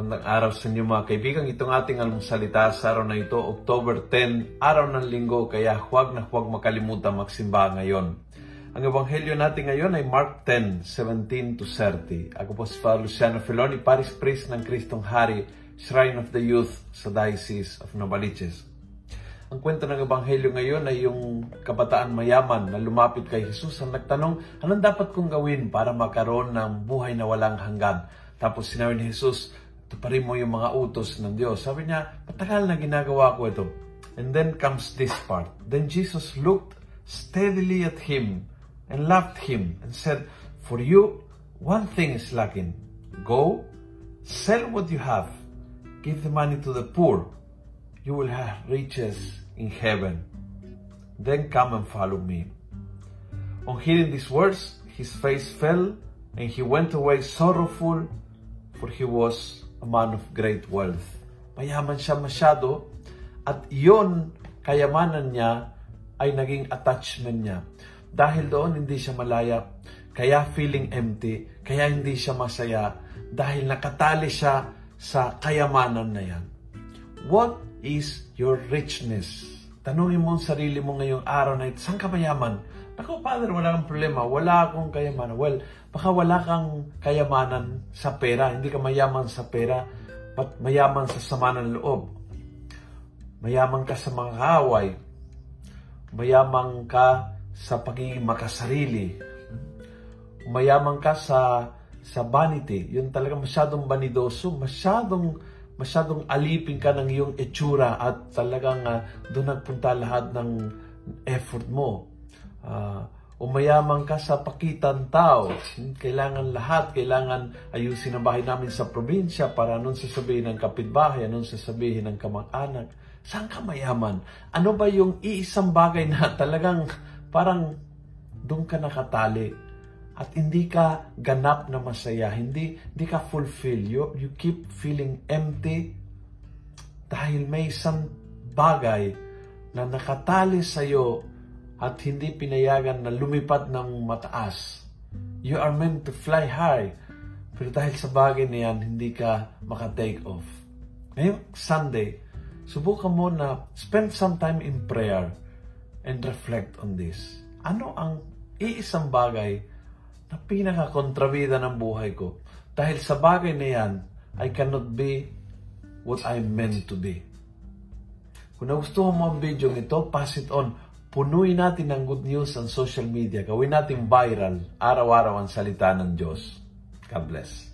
araw sa inyo mga kaibigan. Itong ating almusalita sa araw na ito, October 10, araw ng linggo, kaya huwag na huwag makalimutan magsimba ngayon. Ang ebanghelyo natin ngayon ay Mark 10, 17 to 30. Ako po si Father Luciano Filoni, Paris Priest ng Kristong Hari, Shrine of the Youth sa Diocese of Novaliches. Ang kwento ng Ebanghelyo ngayon ay yung kabataan mayaman na lumapit kay Jesus ang nagtanong, anong dapat kong gawin para magkaroon ng buhay na walang hanggan? Tapos sinabi ni Jesus, tuparin mo yung mga utos ng Diyos. Sabi niya, matagal na ginagawa ko ito. And then comes this part. Then Jesus looked steadily at him and loved him and said, For you, one thing is lacking. Go, sell what you have, give the money to the poor. You will have riches in heaven. Then come and follow me. On hearing these words, his face fell and he went away sorrowful, for he was a man of great wealth. Mayaman siya masyado at yon kayamanan niya ay naging attachment niya. Dahil doon hindi siya malaya, kaya feeling empty, kaya hindi siya masaya, dahil nakatali siya sa kayamanan na yan. What is your richness? Tanungin mo ang sarili mo ngayong araw na ito, saan ka mayaman? Ako, Father, wala kang problema. Wala akong kayamanan. Well, baka wala kang kayamanan sa pera. Hindi ka mayaman sa pera, but mayaman sa sama ng loob. Mayaman ka sa mga kaaway. Mayaman ka sa pagiging makasarili. Mayaman ka sa sa vanity. Yun talaga masyadong vanidoso, masyadong masyadong alipin ka ng iyong itsura at talagang uh, doon nagpunta lahat ng effort mo. Uh, umayaman ka sa pakitan tao. Kailangan lahat, kailangan ayusin ang bahay namin sa probinsya para anong sasabihin ng kapitbahay, anong sasabihin ng kamag-anak. Saan ka mayaman? Ano ba yung iisang bagay na talagang parang doon ka nakatali at hindi ka ganap na masaya, hindi, hindi ka fulfill. You, you keep feeling empty dahil may isang bagay na nakatali sa'yo at hindi pinayagan na lumipad ng mataas. You are meant to fly high. Pero dahil sa bagay na yan, hindi ka maka-take off. Ngayong Sunday, subukan mo na spend some time in prayer and reflect on this. Ano ang iisang bagay na pinaka-kontrabida ng buhay ko? Dahil sa bagay na yan, I cannot be what I'm meant to be. Kung nagustuhan mo ang video ito, pass it on punuin natin ng good news ang social media. Gawin natin viral, araw-araw ang salita ng Diyos. God bless.